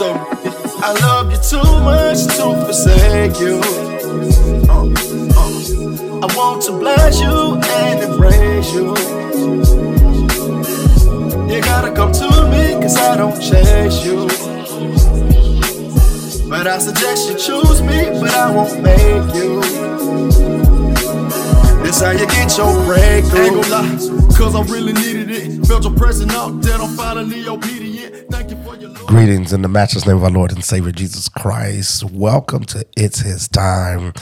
me, I love you too much to forsake you. Uh, uh, I want to bless you and embrace you. You gotta come to me, cause I don't chase you. But I suggest you choose me, but I won't make you. This how you get your breakthrough. Ain't lie, cause I really needed it. Felt your presence out there, I'm finally obedient. Thank Greetings in the matchless name of our Lord and Savior Jesus Christ. Welcome to It's His Time.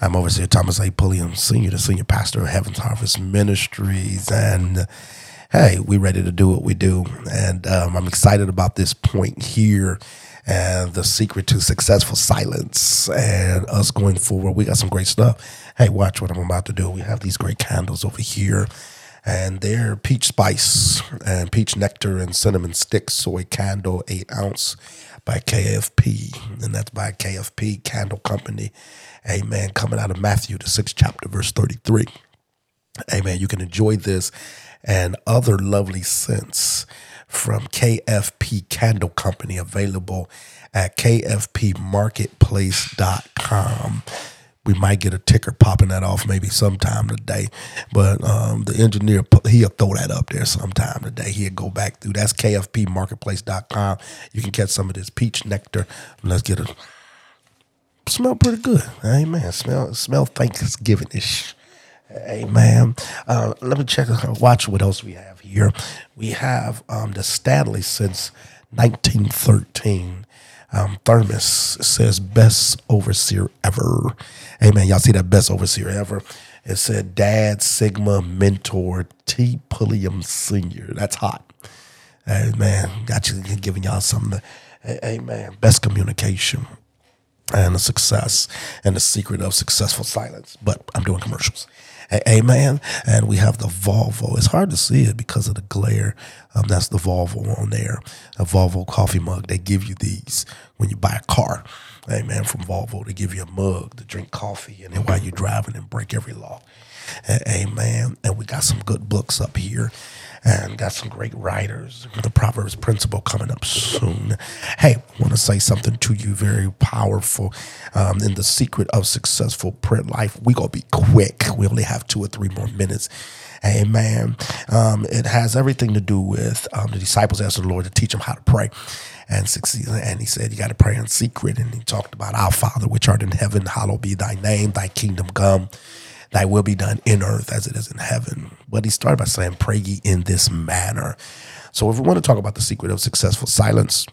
I'm Overseer Thomas A. Pulliam, Senior, the Senior Pastor of Heaven's Harvest Ministries. And hey, we're ready to do what we do. And um, I'm excited about this point here and the secret to successful silence and us going forward. We got some great stuff. Hey, watch what I'm about to do. We have these great candles over here and they're peach spice and peach nectar and cinnamon stick soy candle, eight ounce by KFP, and that's by KFP Candle Company. Amen. Coming out of Matthew, the sixth chapter, verse 33. Amen. You can enjoy this and other lovely scents from KFP Candle Company available at kfpmarketplace.com we might get a ticker popping that off maybe sometime today. But um, the engineer, he'll throw that up there sometime today. He'll go back through. That's kfpmarketplace.com. You can catch some of this peach nectar. Let's get it. Smell pretty good. Amen. Smell smell Thanksgiving-ish. Amen. Uh, let me check. Watch what else we have here. We have um, the Stanley since 1913 um, Thermos says best overseer ever. Amen. Y'all see that best overseer ever? It said Dad Sigma Mentor T. Pulliam Senior. That's hot. Amen. Got you giving y'all something. Amen. Best communication and the success and the secret of successful silence. But I'm doing commercials. Amen. And we have the Volvo. It's hard to see it because of the glare. Um, that's the Volvo on there. A Volvo coffee mug. They give you these when you buy a car. Amen. From Volvo, they give you a mug to drink coffee and then while you're driving and break every law. Amen. And we got some good books up here and got some great writers. The Proverbs Principle coming up soon. Hey, want to say something to you very powerful. Um, in the secret of successful prayer life, we gonna be quick. We only have two or three more minutes. Amen. Um, it has everything to do with um, the disciples asked the Lord to teach them how to pray and succeed. And he said, You got to pray in secret. And he talked about our Father, which art in heaven, hallowed be thy name, thy kingdom come thy will be done in earth as it is in heaven. But he started by saying, Pray ye in this manner. So if we want to talk about the secret of successful silence,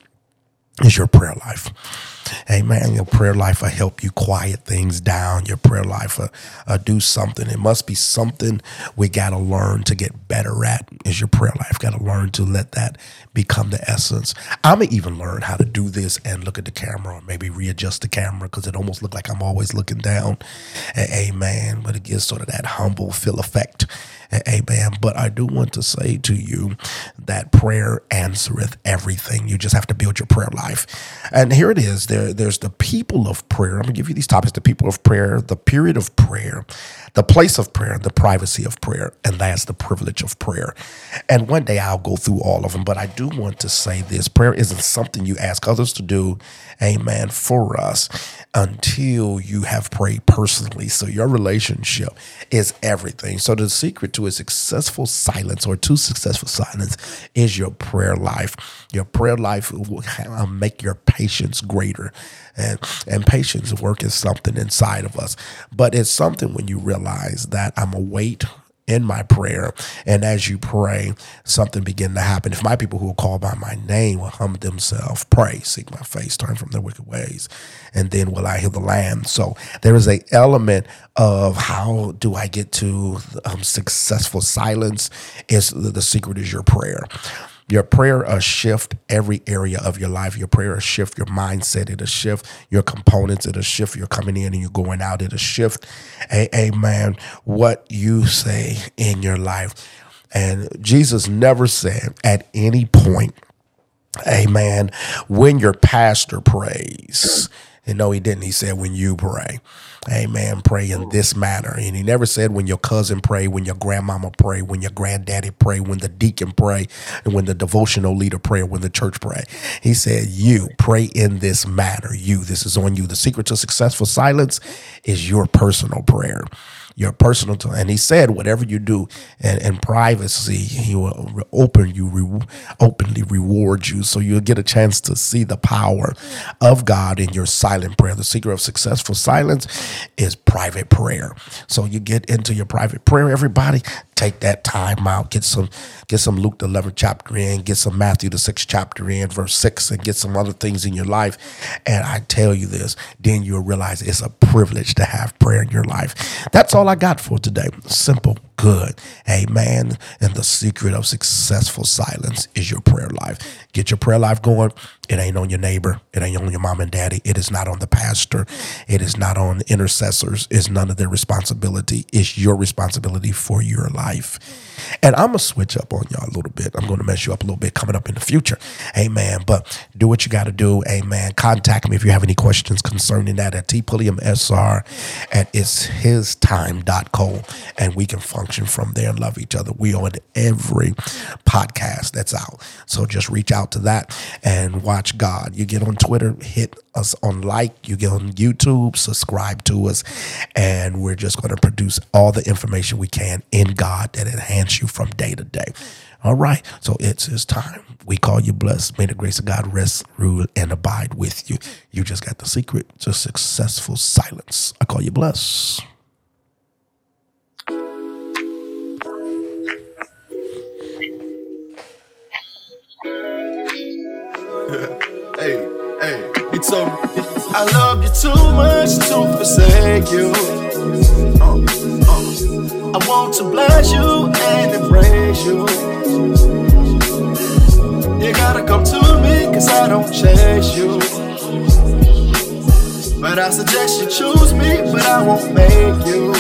is your prayer life. Amen. Your prayer life will help you quiet things down. Your prayer life will uh, do something. It must be something we got to learn to get better at. Is your prayer life? Got to learn to let that become the essence. I'm to even learn how to do this and look at the camera or maybe readjust the camera because it almost look like I'm always looking down. Amen. But it gives sort of that humble feel effect. Amen. But I do want to say to you that prayer answereth everything. You just have to build your prayer life. And here it is. There, there's the people of prayer. I'm gonna give you these topics: the people of prayer, the period of prayer, the place of prayer, the privacy of prayer, and that's the privilege of prayer. And one day I'll go through all of them, but I do want to say this prayer isn't something you ask others to do, amen, for us until you have prayed personally. So your relationship is everything. So the secret to a successful silence or to successful silence is your prayer life. Your prayer life will uh, make your patience greater. And, and patience work is something inside of us, but it's something when you realize that I'm a weight in my prayer. And as you pray, something begin to happen. If my people who are called by my name will humble themselves, pray, seek my face, turn from their wicked ways, and then will I heal the land. So there is a element of how do I get to um, successful silence? Is the secret is your prayer. Your prayer will shift every area of your life. Your prayer will shift your mindset. It'll shift your components. It'll shift your coming in and you're going out. It'll shift, amen, what you say in your life. And Jesus never said at any point, amen, when your pastor prays, And no, he didn't. He said, when you pray. Amen. Pray in this manner. And he never said when your cousin pray, when your grandmama pray, when your granddaddy pray, when the deacon pray, and when the devotional leader pray, when the church pray. He said, you pray in this manner. You, this is on you. The secret to successful silence is your personal prayer your personal time. And he said, whatever you do in, in privacy, he will open you, re- openly reward you. So you'll get a chance to see the power of God in your silent prayer. The secret of successful silence is private prayer. So you get into your private prayer, everybody, take that time out, get some get some Luke the 11th chapter in, get some Matthew the 6th chapter in, verse 6, and get some other things in your life. And I tell you this, then you'll realize it's a privilege to have prayer in your life. That's all I got for today. Simple good. Amen. And the secret of successful silence is your prayer life. Get your prayer life going. It ain't on your neighbor. It ain't on your mom and daddy. It is not on the pastor. It is not on intercessors. It's none of their responsibility. It's your responsibility for your life. And I'm going to switch up on y'all a little bit. I'm going to mess you up a little bit coming up in the future. Amen. But do what you got to do. Amen. Contact me if you have any questions concerning that at tpulliamsr at it'shistime.co and we can function from there and love each other. We on every podcast that's out. So just reach out to that and watch God. You get on Twitter, hit us on like, you get on YouTube, subscribe to us, and we're just going to produce all the information we can in God that enhance you from day to day. All right, so it's his time. We call you blessed. May the grace of God rest, rule, and abide with you. You just got the secret to successful silence. I call you blessed. Much to forsake you. Uh, uh, I want to bless you and embrace you. You gotta come to me, cause I don't chase you. But I suggest you choose me, but I won't make you.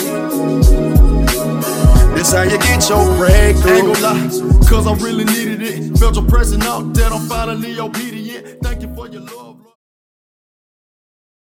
This how you get your breakthrough. Ain't lie, cause I really needed it. Felt your presence out that I'm finally obedient. Thank you for your.